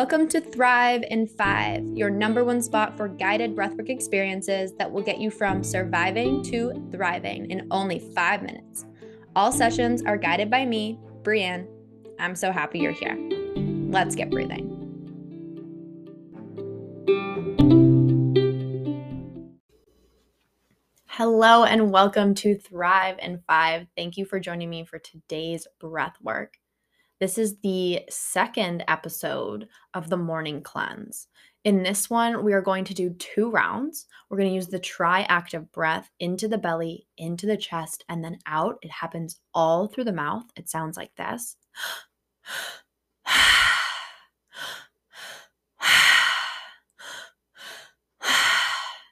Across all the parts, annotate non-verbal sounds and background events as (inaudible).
Welcome to Thrive in Five, your number one spot for guided breathwork experiences that will get you from surviving to thriving in only five minutes. All sessions are guided by me, Brienne. I'm so happy you're here. Let's get breathing. Hello and welcome to Thrive in Five. Thank you for joining me for today's breath work. This is the second episode of the morning cleanse. In this one, we are going to do two rounds. We're going to use the tri active breath into the belly, into the chest, and then out. It happens all through the mouth. It sounds like this.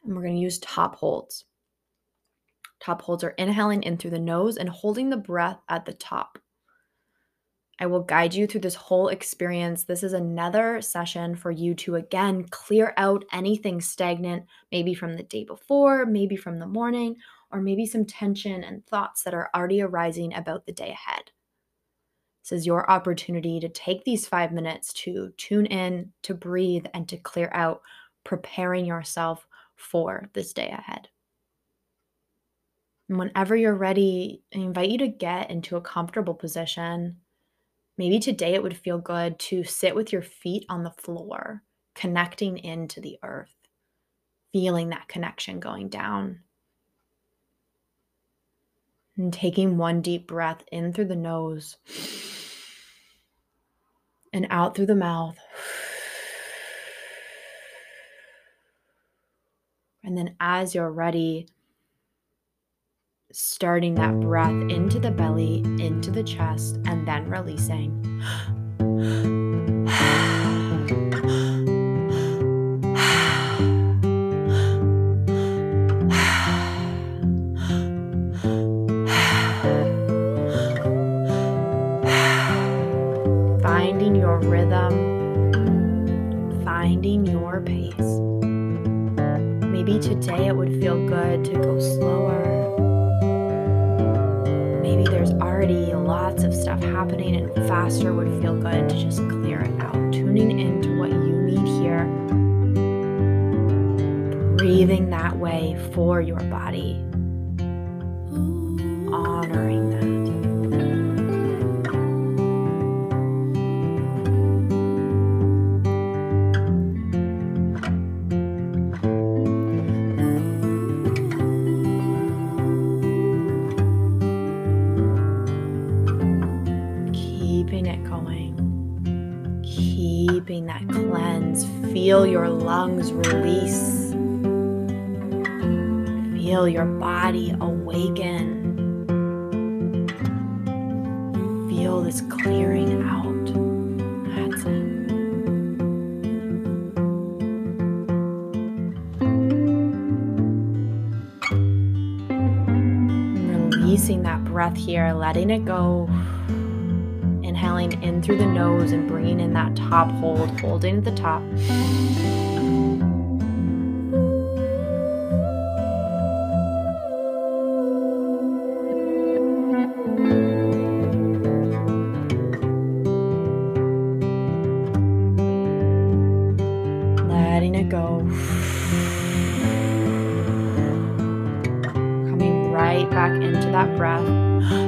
And we're going to use top holds. Top holds are inhaling in through the nose and holding the breath at the top. I will guide you through this whole experience. This is another session for you to again clear out anything stagnant, maybe from the day before, maybe from the morning, or maybe some tension and thoughts that are already arising about the day ahead. This is your opportunity to take these five minutes to tune in, to breathe, and to clear out, preparing yourself for this day ahead. And whenever you're ready, I invite you to get into a comfortable position Maybe today it would feel good to sit with your feet on the floor, connecting into the earth, feeling that connection going down. And taking one deep breath in through the nose and out through the mouth. And then, as you're ready, starting that breath into the belly, into the chest, and then releasing. Finding your rhythm, finding your pace. Maybe today it would feel good to go slower happening and faster would feel good to just clear it out. Tuning into what you need here. Breathing that way for your body. Honoring that. Feel your lungs release. Feel your body awaken. Feel this clearing out. It. Releasing that breath here, letting it go inhaling in through the nose and bringing in that top hold, holding at the top. Letting it go. Coming right back into that breath.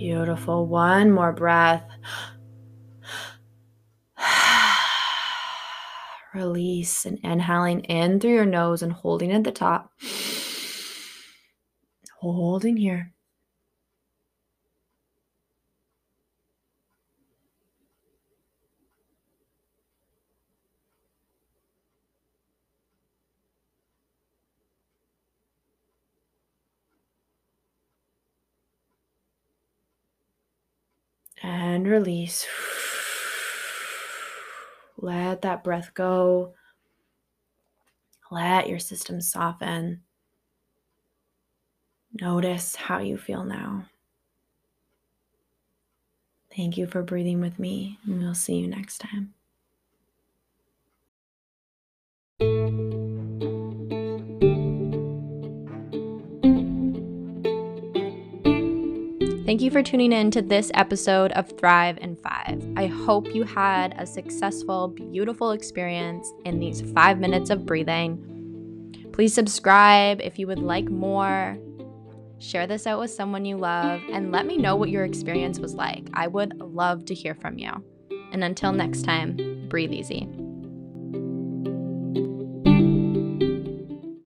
Beautiful. One more breath. (sighs) Release and inhaling in through your nose and holding at the top. Holding here. And release. (sighs) Let that breath go. Let your system soften. Notice how you feel now. Thank you for breathing with me, and we'll see you next time. Thank you for tuning in to this episode of Thrive in Five. I hope you had a successful, beautiful experience in these five minutes of breathing. Please subscribe if you would like more. Share this out with someone you love and let me know what your experience was like. I would love to hear from you. And until next time, breathe easy.